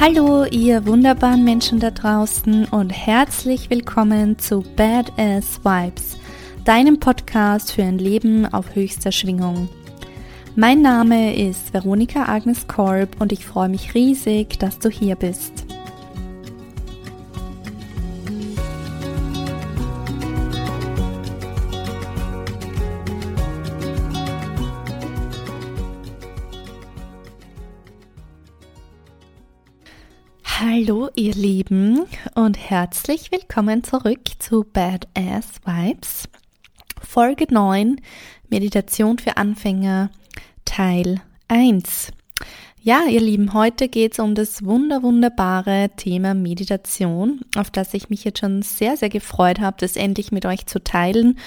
Hallo, ihr wunderbaren Menschen da draußen und herzlich willkommen zu Badass Vibes, deinem Podcast für ein Leben auf höchster Schwingung. Mein Name ist Veronika Agnes Korb und ich freue mich riesig, dass du hier bist. Hallo ihr Lieben und herzlich willkommen zurück zu Badass Vibes. Folge 9 Meditation für Anfänger Teil 1. Ja, ihr Lieben, heute geht es um das wunder wunderbare Thema Meditation, auf das ich mich jetzt schon sehr, sehr gefreut habe, das endlich mit euch zu teilen.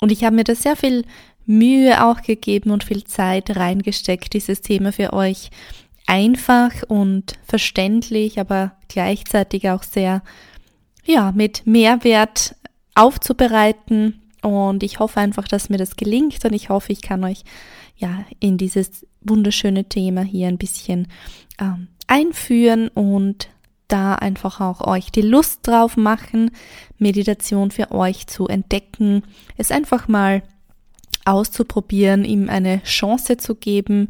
Und ich habe mir da sehr viel Mühe auch gegeben und viel Zeit reingesteckt, dieses Thema für euch einfach und verständlich, aber gleichzeitig auch sehr, ja, mit Mehrwert aufzubereiten. Und ich hoffe einfach, dass mir das gelingt und ich hoffe, ich kann euch ja in dieses wunderschöne Thema hier ein bisschen ähm, einführen und da einfach auch euch die Lust drauf machen, Meditation für euch zu entdecken, es einfach mal auszuprobieren, ihm eine Chance zu geben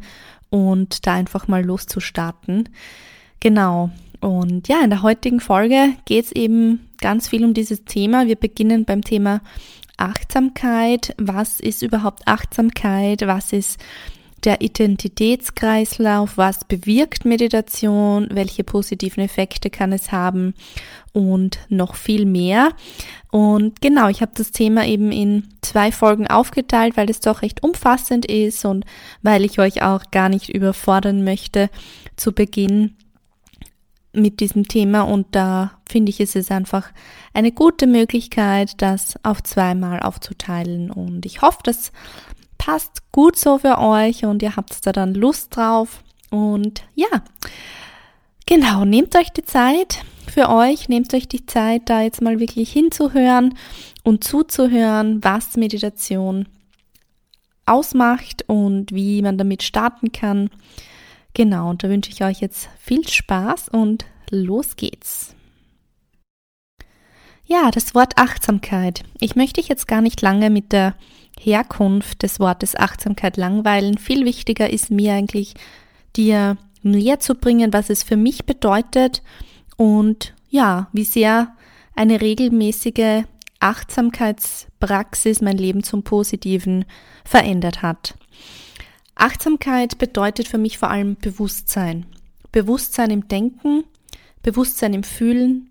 und da einfach mal loszustarten. Genau. Und ja, in der heutigen Folge geht es eben ganz viel um dieses Thema. Wir beginnen beim Thema Achtsamkeit. Was ist überhaupt Achtsamkeit? Was ist der Identitätskreislauf? Was bewirkt Meditation? Welche positiven Effekte kann es haben? Und noch viel mehr. Und genau, ich habe das Thema eben in zwei Folgen aufgeteilt, weil es doch recht umfassend ist und weil ich euch auch gar nicht überfordern möchte zu Beginn mit diesem Thema und da finde ich es ist einfach eine gute Möglichkeit, das auf zweimal aufzuteilen und ich hoffe, das passt gut so für euch und ihr habt da dann Lust drauf und ja, genau, nehmt euch die Zeit, für euch. Nehmt euch die Zeit, da jetzt mal wirklich hinzuhören und zuzuhören, was Meditation ausmacht und wie man damit starten kann. Genau, und da wünsche ich euch jetzt viel Spaß und los geht's. Ja, das Wort Achtsamkeit. Ich möchte dich jetzt gar nicht lange mit der Herkunft des Wortes Achtsamkeit langweilen. Viel wichtiger ist mir eigentlich, dir näher zu bringen, was es für mich bedeutet und ja, wie sehr eine regelmäßige Achtsamkeitspraxis mein Leben zum Positiven verändert hat. Achtsamkeit bedeutet für mich vor allem Bewusstsein. Bewusstsein im Denken, Bewusstsein im Fühlen,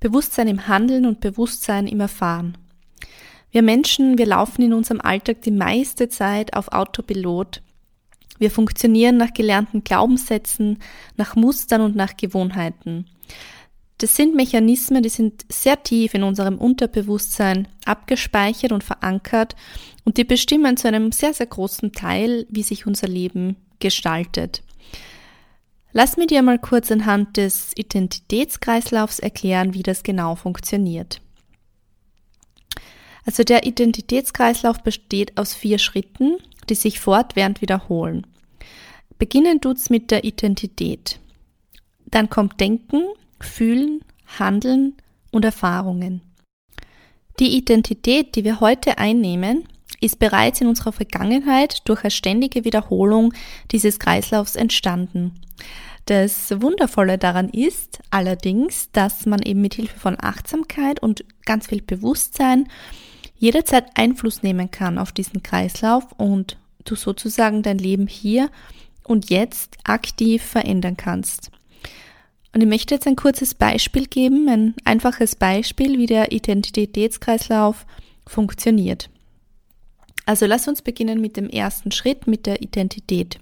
Bewusstsein im Handeln und Bewusstsein im Erfahren. Wir Menschen, wir laufen in unserem Alltag die meiste Zeit auf Autopilot. Wir funktionieren nach gelernten Glaubenssätzen, nach Mustern und nach Gewohnheiten. Das sind Mechanismen, die sind sehr tief in unserem Unterbewusstsein abgespeichert und verankert und die bestimmen zu einem sehr, sehr großen Teil, wie sich unser Leben gestaltet. Lass mir dir mal kurz anhand des Identitätskreislaufs erklären, wie das genau funktioniert. Also der Identitätskreislauf besteht aus vier Schritten, die sich fortwährend wiederholen. Beginnen tut's mit der Identität. Dann kommt Denken, Fühlen, Handeln und Erfahrungen. Die Identität, die wir heute einnehmen, ist bereits in unserer Vergangenheit durch eine ständige Wiederholung dieses Kreislaufs entstanden. Das Wundervolle daran ist allerdings, dass man eben mit Hilfe von Achtsamkeit und ganz viel Bewusstsein jederzeit Einfluss nehmen kann auf diesen Kreislauf und du sozusagen dein Leben hier und jetzt aktiv verändern kannst. Und ich möchte jetzt ein kurzes Beispiel geben, ein einfaches Beispiel, wie der Identitätskreislauf funktioniert. Also lass uns beginnen mit dem ersten Schritt, mit der Identität.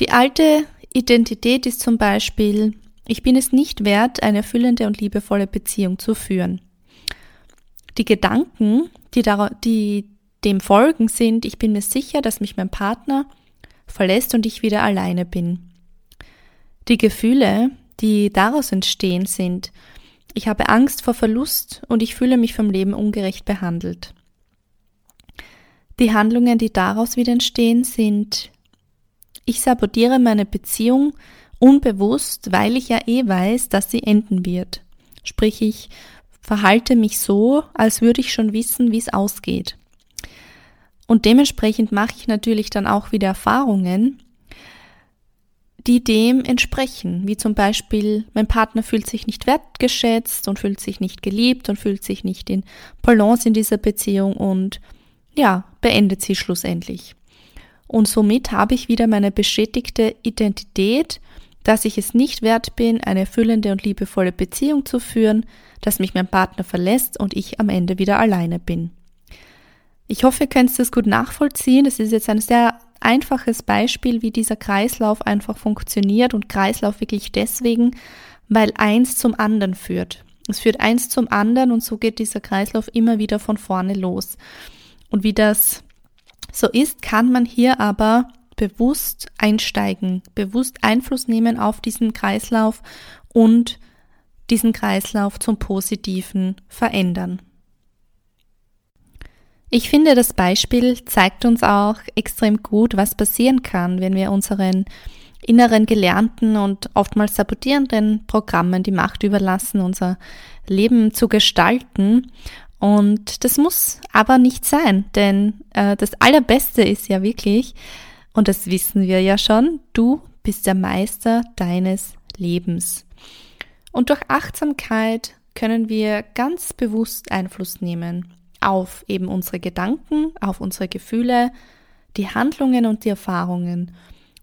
Die alte Identität ist zum Beispiel, ich bin es nicht wert, eine erfüllende und liebevolle Beziehung zu führen. Die Gedanken, die, die dem folgen, sind, ich bin mir sicher, dass mich mein Partner verlässt und ich wieder alleine bin. Die Gefühle, die daraus entstehen, sind, ich habe Angst vor Verlust und ich fühle mich vom Leben ungerecht behandelt. Die Handlungen, die daraus wieder entstehen, sind, ich sabotiere meine Beziehung Unbewusst, weil ich ja eh weiß, dass sie enden wird. Sprich, ich verhalte mich so, als würde ich schon wissen, wie es ausgeht. Und dementsprechend mache ich natürlich dann auch wieder Erfahrungen, die dem entsprechen, wie zum Beispiel mein Partner fühlt sich nicht wertgeschätzt und fühlt sich nicht geliebt und fühlt sich nicht in Balance in dieser Beziehung und ja, beendet sie schlussendlich. Und somit habe ich wieder meine beschädigte Identität, dass ich es nicht wert bin, eine erfüllende und liebevolle Beziehung zu führen, dass mich mein Partner verlässt und ich am Ende wieder alleine bin. Ich hoffe, ihr könnt das gut nachvollziehen. Das ist jetzt ein sehr einfaches Beispiel, wie dieser Kreislauf einfach funktioniert und Kreislauf wirklich deswegen, weil eins zum anderen führt. Es führt eins zum anderen und so geht dieser Kreislauf immer wieder von vorne los. Und wie das so ist, kann man hier aber bewusst einsteigen, bewusst Einfluss nehmen auf diesen Kreislauf und diesen Kreislauf zum Positiven verändern. Ich finde, das Beispiel zeigt uns auch extrem gut, was passieren kann, wenn wir unseren inneren gelernten und oftmals sabotierenden Programmen die Macht überlassen, unser Leben zu gestalten. Und das muss aber nicht sein, denn äh, das Allerbeste ist ja wirklich, und das wissen wir ja schon, du bist der Meister deines Lebens. Und durch Achtsamkeit können wir ganz bewusst Einfluss nehmen auf eben unsere Gedanken, auf unsere Gefühle, die Handlungen und die Erfahrungen.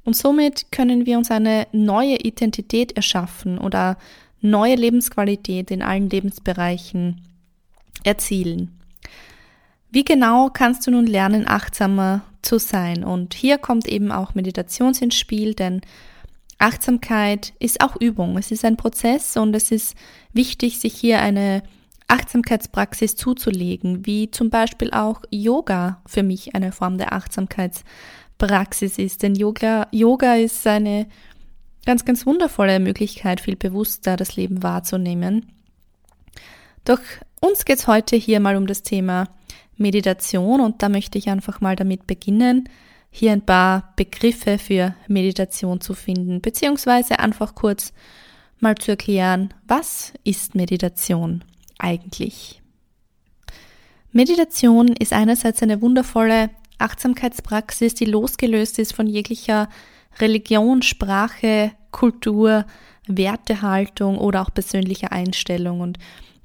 Und somit können wir uns eine neue Identität erschaffen oder neue Lebensqualität in allen Lebensbereichen erzielen. Wie genau kannst du nun lernen, achtsamer zu sein? Und hier kommt eben auch Meditation ins Spiel, denn Achtsamkeit ist auch Übung. Es ist ein Prozess und es ist wichtig, sich hier eine Achtsamkeitspraxis zuzulegen, wie zum Beispiel auch Yoga für mich eine Form der Achtsamkeitspraxis ist. Denn Yoga, Yoga ist eine ganz, ganz wundervolle Möglichkeit, viel bewusster das Leben wahrzunehmen. Doch uns geht's heute hier mal um das Thema Meditation und da möchte ich einfach mal damit beginnen, hier ein paar Begriffe für Meditation zu finden, beziehungsweise einfach kurz mal zu erklären, was ist Meditation? eigentlich? Meditation ist einerseits eine wundervolle Achtsamkeitspraxis, die losgelöst ist von jeglicher Religion, Sprache, Kultur, Wertehaltung oder auch persönlicher Einstellung. Und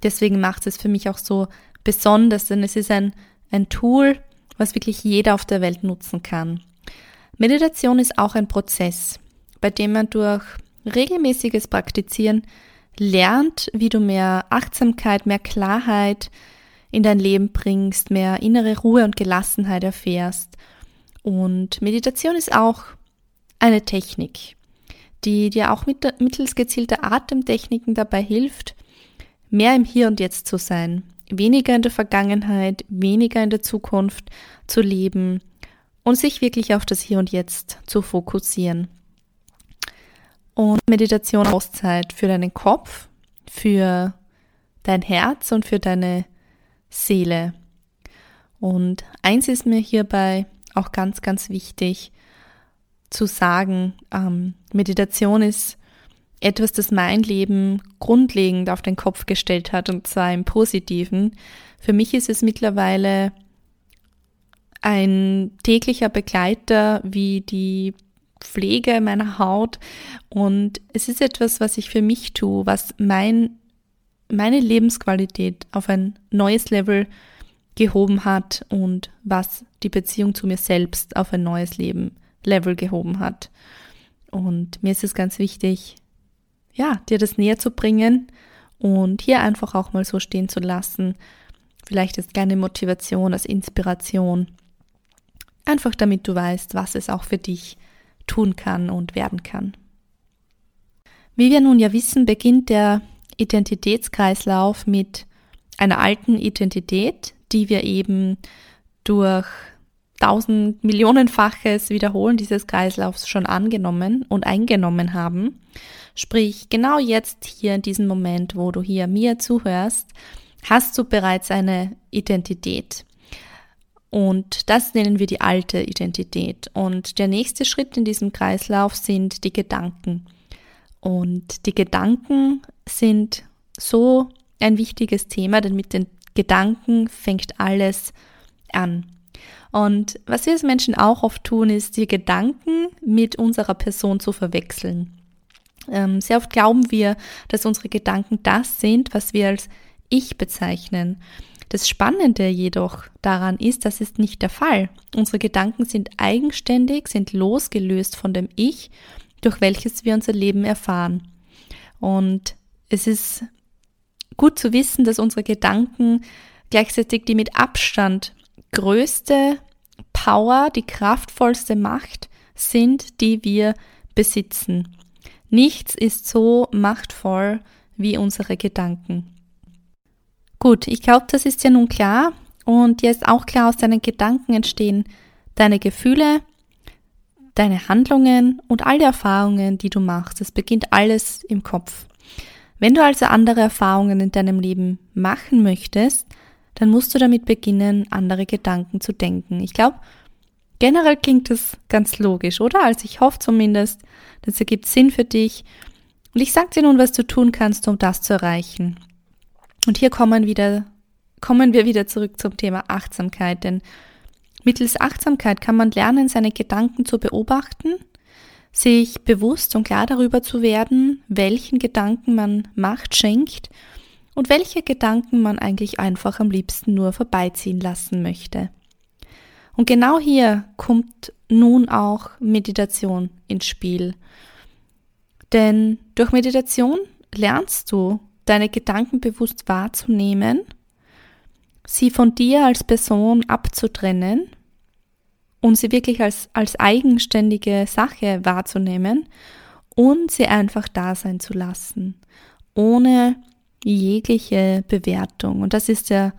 deswegen macht es für mich auch so besonders, denn es ist ein, ein Tool, was wirklich jeder auf der Welt nutzen kann. Meditation ist auch ein Prozess, bei dem man durch regelmäßiges Praktizieren lernt, wie du mehr Achtsamkeit, mehr Klarheit in dein Leben bringst, mehr innere Ruhe und Gelassenheit erfährst. Und Meditation ist auch eine Technik, die dir auch mit, mittels gezielter Atemtechniken dabei hilft, mehr im Hier und Jetzt zu sein, weniger in der Vergangenheit, weniger in der Zukunft zu leben und sich wirklich auf das Hier und Jetzt zu fokussieren und Meditation Auszeit für deinen Kopf, für dein Herz und für deine Seele. Und eins ist mir hierbei auch ganz, ganz wichtig zu sagen, ähm, Meditation ist etwas, das mein Leben grundlegend auf den Kopf gestellt hat und zwar im positiven. Für mich ist es mittlerweile ein täglicher Begleiter wie die Pflege meiner Haut. Und es ist etwas, was ich für mich tue, was mein, meine Lebensqualität auf ein neues Level gehoben hat und was die Beziehung zu mir selbst auf ein neues Leben Level gehoben hat. Und mir ist es ganz wichtig, ja, dir das näher zu bringen und hier einfach auch mal so stehen zu lassen. Vielleicht als kleine Motivation, als Inspiration. Einfach damit du weißt, was es auch für dich tun kann und werden kann. Wie wir nun ja wissen, beginnt der Identitätskreislauf mit einer alten Identität, die wir eben durch tausend Millionenfaches Wiederholen dieses Kreislaufs schon angenommen und eingenommen haben. Sprich, genau jetzt hier in diesem Moment, wo du hier mir zuhörst, hast du bereits eine Identität. Und das nennen wir die alte Identität. Und der nächste Schritt in diesem Kreislauf sind die Gedanken. Und die Gedanken sind so ein wichtiges Thema, denn mit den Gedanken fängt alles an. Und was wir als Menschen auch oft tun, ist, die Gedanken mit unserer Person zu verwechseln. Ähm, sehr oft glauben wir, dass unsere Gedanken das sind, was wir als Ich bezeichnen. Das Spannende jedoch daran ist, das ist nicht der Fall. Unsere Gedanken sind eigenständig, sind losgelöst von dem Ich, durch welches wir unser Leben erfahren. Und es ist gut zu wissen, dass unsere Gedanken gleichzeitig die mit Abstand größte Power, die kraftvollste Macht sind, die wir besitzen. Nichts ist so machtvoll wie unsere Gedanken. Gut, ich glaube, das ist ja nun klar. Und jetzt auch klar, aus deinen Gedanken entstehen deine Gefühle, deine Handlungen und alle Erfahrungen, die du machst. Es beginnt alles im Kopf. Wenn du also andere Erfahrungen in deinem Leben machen möchtest, dann musst du damit beginnen, andere Gedanken zu denken. Ich glaube, generell klingt das ganz logisch, oder? Also ich hoffe zumindest, das ergibt Sinn für dich. Und ich sage dir nun, was du tun kannst, um das zu erreichen. Und hier kommen wieder, kommen wir wieder zurück zum Thema Achtsamkeit, denn mittels Achtsamkeit kann man lernen, seine Gedanken zu beobachten, sich bewusst und klar darüber zu werden, welchen Gedanken man Macht schenkt und welche Gedanken man eigentlich einfach am liebsten nur vorbeiziehen lassen möchte. Und genau hier kommt nun auch Meditation ins Spiel. Denn durch Meditation lernst du deine Gedanken bewusst wahrzunehmen, sie von dir als Person abzutrennen und sie wirklich als, als eigenständige Sache wahrzunehmen und sie einfach da sein zu lassen, ohne jegliche Bewertung. Und das ist der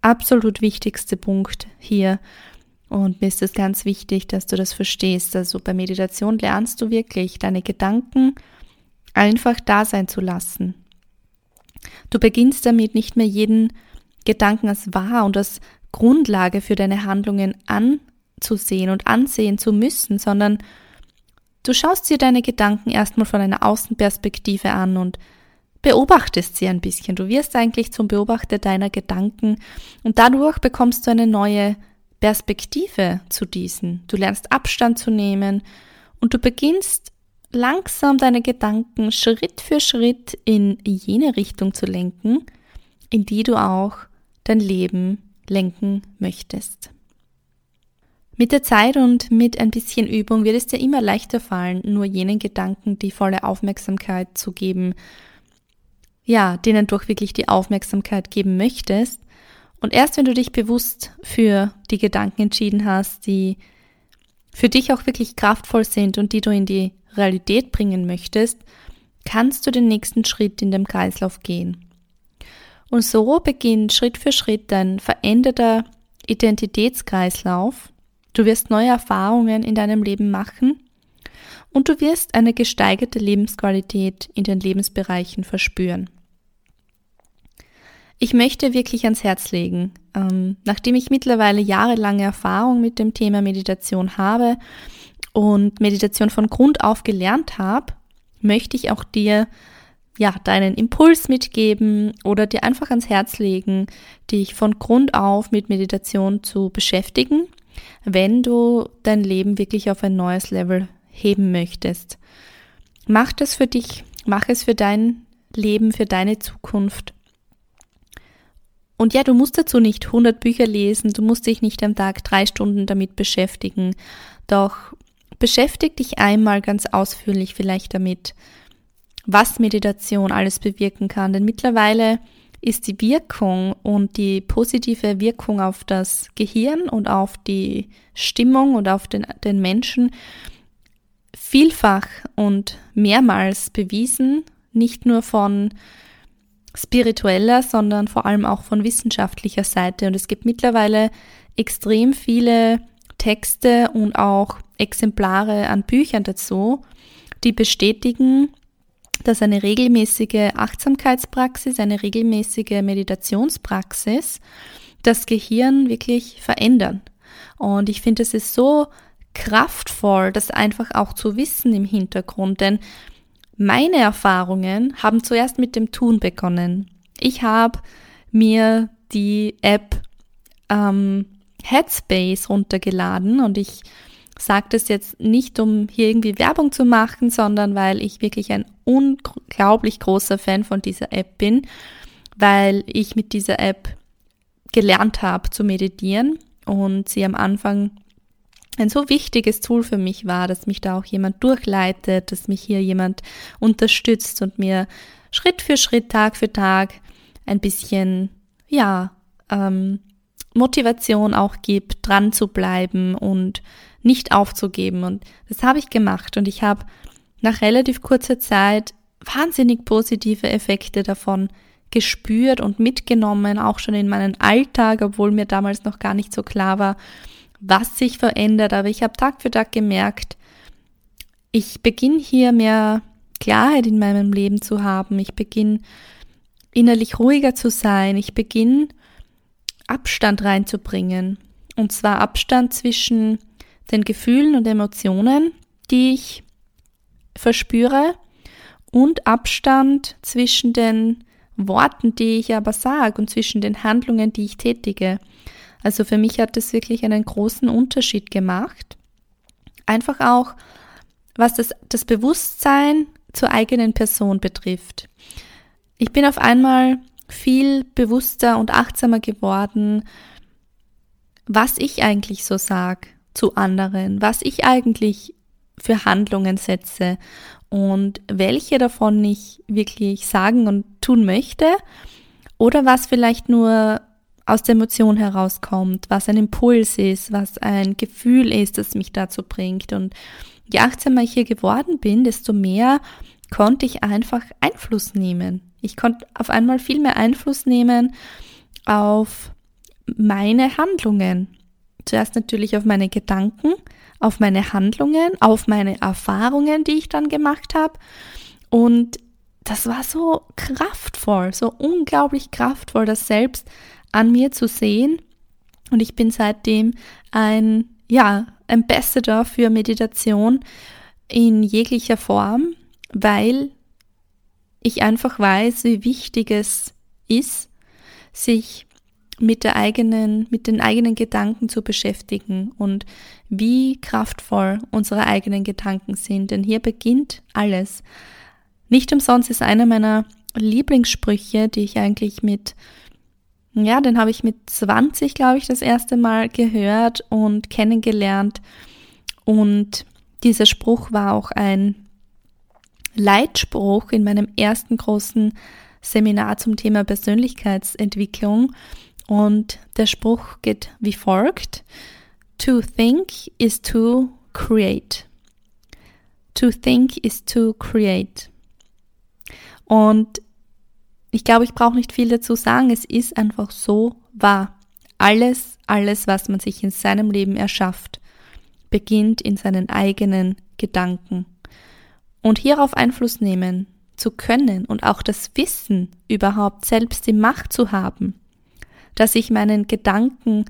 absolut wichtigste Punkt hier. Und mir ist es ganz wichtig, dass du das verstehst. Also bei Meditation lernst du wirklich, deine Gedanken einfach da sein zu lassen. Du beginnst damit nicht mehr jeden Gedanken als wahr und als Grundlage für deine Handlungen anzusehen und ansehen zu müssen, sondern du schaust dir deine Gedanken erstmal von einer Außenperspektive an und beobachtest sie ein bisschen. Du wirst eigentlich zum Beobachter deiner Gedanken und dadurch bekommst du eine neue Perspektive zu diesen. Du lernst Abstand zu nehmen und du beginnst langsam deine Gedanken Schritt für Schritt in jene Richtung zu lenken, in die du auch dein Leben lenken möchtest. Mit der Zeit und mit ein bisschen Übung wird es dir immer leichter fallen, nur jenen Gedanken die volle Aufmerksamkeit zu geben, ja, denen du auch wirklich die Aufmerksamkeit geben möchtest. Und erst wenn du dich bewusst für die Gedanken entschieden hast, die für dich auch wirklich kraftvoll sind und die du in die Realität bringen möchtest, kannst du den nächsten Schritt in dem Kreislauf gehen. Und so beginnt Schritt für Schritt dein veränderter Identitätskreislauf. Du wirst neue Erfahrungen in deinem Leben machen und du wirst eine gesteigerte Lebensqualität in den Lebensbereichen verspüren. Ich möchte wirklich ans Herz legen, ähm, nachdem ich mittlerweile jahrelange Erfahrung mit dem Thema Meditation habe und Meditation von Grund auf gelernt habe, möchte ich auch dir ja deinen Impuls mitgeben oder dir einfach ans Herz legen, dich von Grund auf mit Meditation zu beschäftigen, wenn du dein Leben wirklich auf ein neues Level heben möchtest. Mach das für dich, mach es für dein Leben, für deine Zukunft. Und ja, du musst dazu nicht 100 Bücher lesen, du musst dich nicht am Tag drei Stunden damit beschäftigen, doch Beschäftig dich einmal ganz ausführlich vielleicht damit, was Meditation alles bewirken kann. Denn mittlerweile ist die Wirkung und die positive Wirkung auf das Gehirn und auf die Stimmung und auf den, den Menschen vielfach und mehrmals bewiesen, nicht nur von spiritueller, sondern vor allem auch von wissenschaftlicher Seite. Und es gibt mittlerweile extrem viele Texte und auch Exemplare an Büchern dazu, die bestätigen, dass eine regelmäßige Achtsamkeitspraxis, eine regelmäßige Meditationspraxis das Gehirn wirklich verändern. Und ich finde, es ist so kraftvoll, das einfach auch zu wissen im Hintergrund, denn meine Erfahrungen haben zuerst mit dem Tun begonnen. Ich habe mir die App ähm, Headspace runtergeladen und ich sage das jetzt nicht, um hier irgendwie Werbung zu machen, sondern weil ich wirklich ein unglaublich großer Fan von dieser App bin, weil ich mit dieser App gelernt habe zu meditieren und sie am Anfang ein so wichtiges Tool für mich war, dass mich da auch jemand durchleitet, dass mich hier jemand unterstützt und mir Schritt für Schritt, Tag für Tag ein bisschen, ja, ähm, Motivation auch gibt, dran zu bleiben und nicht aufzugeben. Und das habe ich gemacht und ich habe nach relativ kurzer Zeit wahnsinnig positive Effekte davon gespürt und mitgenommen, auch schon in meinen Alltag, obwohl mir damals noch gar nicht so klar war, was sich verändert. Aber ich habe Tag für Tag gemerkt, ich beginne hier mehr Klarheit in meinem Leben zu haben. Ich beginne innerlich ruhiger zu sein. Ich beginne Abstand reinzubringen. Und zwar Abstand zwischen den Gefühlen und Emotionen, die ich verspüre und Abstand zwischen den Worten, die ich aber sage und zwischen den Handlungen, die ich tätige. Also für mich hat das wirklich einen großen Unterschied gemacht. Einfach auch, was das, das Bewusstsein zur eigenen Person betrifft. Ich bin auf einmal viel bewusster und achtsamer geworden, was ich eigentlich so sag zu anderen, was ich eigentlich für Handlungen setze und welche davon ich wirklich sagen und tun möchte oder was vielleicht nur aus der Emotion herauskommt, was ein Impuls ist, was ein Gefühl ist, das mich dazu bringt. Und je achtsamer ich hier geworden bin, desto mehr konnte ich einfach Einfluss nehmen. Ich konnte auf einmal viel mehr Einfluss nehmen auf meine Handlungen. Zuerst natürlich auf meine Gedanken, auf meine Handlungen, auf meine Erfahrungen, die ich dann gemacht habe. Und das war so kraftvoll, so unglaublich kraftvoll, das selbst an mir zu sehen. Und ich bin seitdem ein, ja, Ambassador für Meditation in jeglicher Form, weil ich einfach weiß, wie wichtig es ist, sich mit der eigenen, mit den eigenen Gedanken zu beschäftigen und wie kraftvoll unsere eigenen Gedanken sind. Denn hier beginnt alles. Nicht umsonst ist einer meiner Lieblingssprüche, die ich eigentlich mit, ja, den habe ich mit 20, glaube ich, das erste Mal gehört und kennengelernt. Und dieser Spruch war auch ein Leitspruch in meinem ersten großen Seminar zum Thema Persönlichkeitsentwicklung. Und der Spruch geht wie folgt. To think is to create. To think is to create. Und ich glaube, ich brauche nicht viel dazu sagen. Es ist einfach so wahr. Alles, alles, was man sich in seinem Leben erschafft, beginnt in seinen eigenen Gedanken. Und hierauf Einfluss nehmen zu können und auch das Wissen überhaupt selbst die Macht zu haben, dass ich meinen Gedanken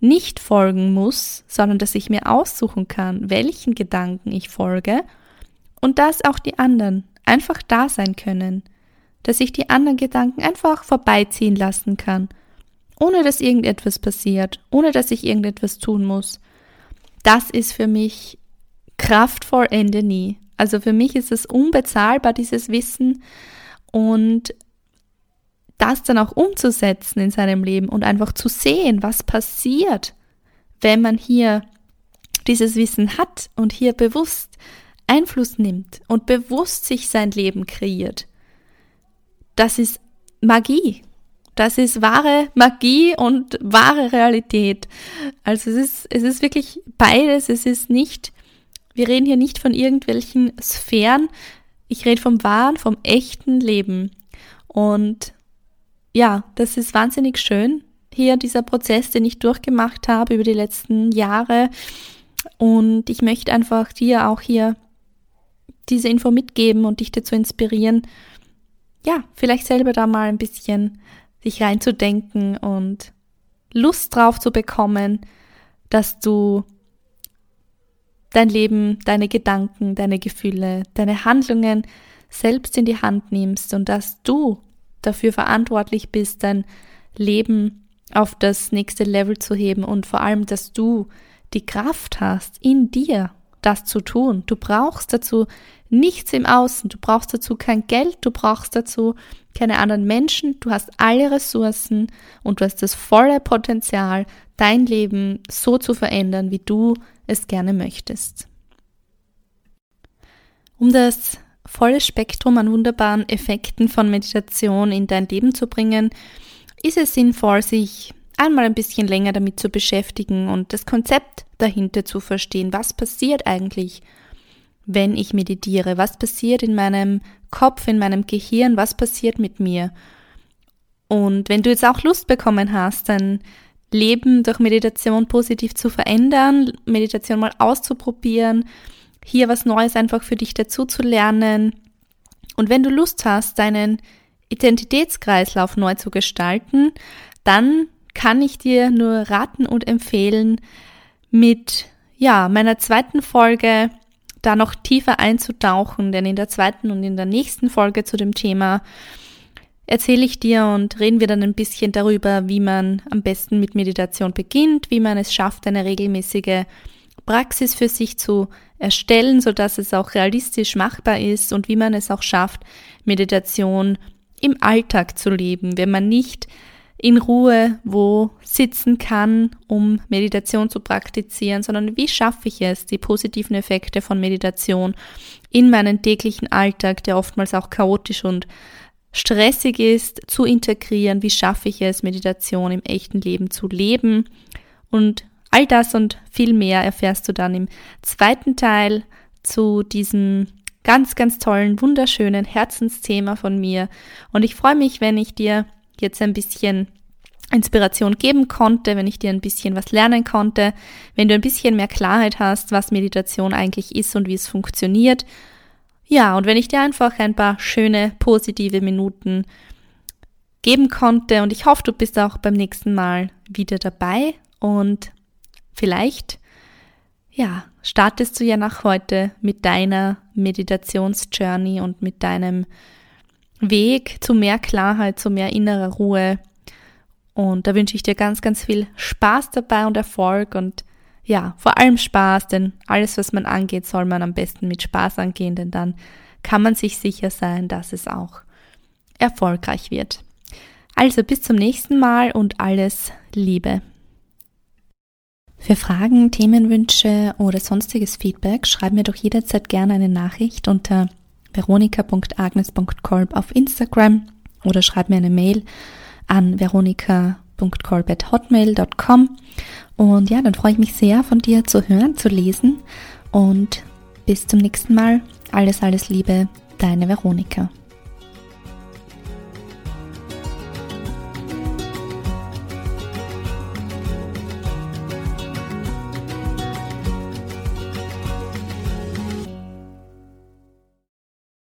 nicht folgen muss, sondern dass ich mir aussuchen kann, welchen Gedanken ich folge und dass auch die anderen einfach da sein können, dass ich die anderen Gedanken einfach vorbeiziehen lassen kann, ohne dass irgendetwas passiert, ohne dass ich irgendetwas tun muss. Das ist für mich kraftvoll Ende nie. Also für mich ist es unbezahlbar, dieses Wissen und das dann auch umzusetzen in seinem Leben und einfach zu sehen, was passiert, wenn man hier dieses Wissen hat und hier bewusst Einfluss nimmt und bewusst sich sein Leben kreiert. Das ist Magie. Das ist wahre Magie und wahre Realität. Also es ist, es ist wirklich beides. Es ist nicht wir reden hier nicht von irgendwelchen Sphären. Ich rede vom wahren, vom echten Leben. Und ja, das ist wahnsinnig schön. Hier dieser Prozess, den ich durchgemacht habe über die letzten Jahre. Und ich möchte einfach dir auch hier diese Info mitgeben und dich dazu inspirieren, ja, vielleicht selber da mal ein bisschen sich reinzudenken und Lust drauf zu bekommen, dass du dein Leben, deine Gedanken, deine Gefühle, deine Handlungen selbst in die Hand nimmst und dass du dafür verantwortlich bist, dein Leben auf das nächste Level zu heben und vor allem, dass du die Kraft hast, in dir das zu tun. Du brauchst dazu nichts im Außen, du brauchst dazu kein Geld, du brauchst dazu keine anderen Menschen, du hast alle Ressourcen und du hast das volle Potenzial, dein Leben so zu verändern, wie du es gerne möchtest. Um das volle Spektrum an wunderbaren Effekten von Meditation in dein Leben zu bringen, ist es sinnvoll, sich einmal ein bisschen länger damit zu beschäftigen und das Konzept dahinter zu verstehen. Was passiert eigentlich, wenn ich meditiere? Was passiert in meinem Kopf, in meinem Gehirn? Was passiert mit mir? Und wenn du jetzt auch Lust bekommen hast, dein Leben durch Meditation positiv zu verändern, Meditation mal auszuprobieren, hier was Neues einfach für dich dazu zu lernen. Und wenn du Lust hast, deinen Identitätskreislauf neu zu gestalten, dann kann ich dir nur raten und empfehlen, mit ja, meiner zweiten Folge da noch tiefer einzutauchen, denn in der zweiten und in der nächsten Folge zu dem Thema erzähle ich dir und reden wir dann ein bisschen darüber, wie man am besten mit Meditation beginnt, wie man es schafft, eine regelmäßige Praxis für sich zu erstellen, so dass es auch realistisch machbar ist und wie man es auch schafft, Meditation im Alltag zu leben, wenn man nicht in Ruhe wo sitzen kann, um Meditation zu praktizieren, sondern wie schaffe ich es, die positiven Effekte von Meditation in meinen täglichen Alltag, der oftmals auch chaotisch und stressig ist, zu integrieren, wie schaffe ich es, Meditation im echten Leben zu leben und all das und viel mehr erfährst du dann im zweiten Teil zu diesem ganz, ganz tollen, wunderschönen Herzensthema von mir. Und ich freue mich, wenn ich dir jetzt ein bisschen Inspiration geben konnte, wenn ich dir ein bisschen was lernen konnte, wenn du ein bisschen mehr Klarheit hast, was Meditation eigentlich ist und wie es funktioniert. Ja, und wenn ich dir einfach ein paar schöne, positive Minuten geben konnte und ich hoffe, du bist auch beim nächsten Mal wieder dabei und vielleicht, ja, startest du ja nach heute mit deiner Meditationsjourney und mit deinem Weg zu mehr Klarheit, zu mehr innerer Ruhe. Und da wünsche ich dir ganz, ganz viel Spaß dabei und Erfolg und ja, vor allem Spaß, denn alles, was man angeht, soll man am besten mit Spaß angehen, denn dann kann man sich sicher sein, dass es auch erfolgreich wird. Also bis zum nächsten Mal und alles Liebe. Für Fragen, Themenwünsche oder sonstiges Feedback schreib mir doch jederzeit gerne eine Nachricht unter veronika.agnes.kolb auf Instagram oder schreib mir eine Mail an veronika.kolb.hotmail.com und ja, dann freue ich mich sehr von dir zu hören, zu lesen und bis zum nächsten Mal. Alles, alles Liebe, deine Veronika.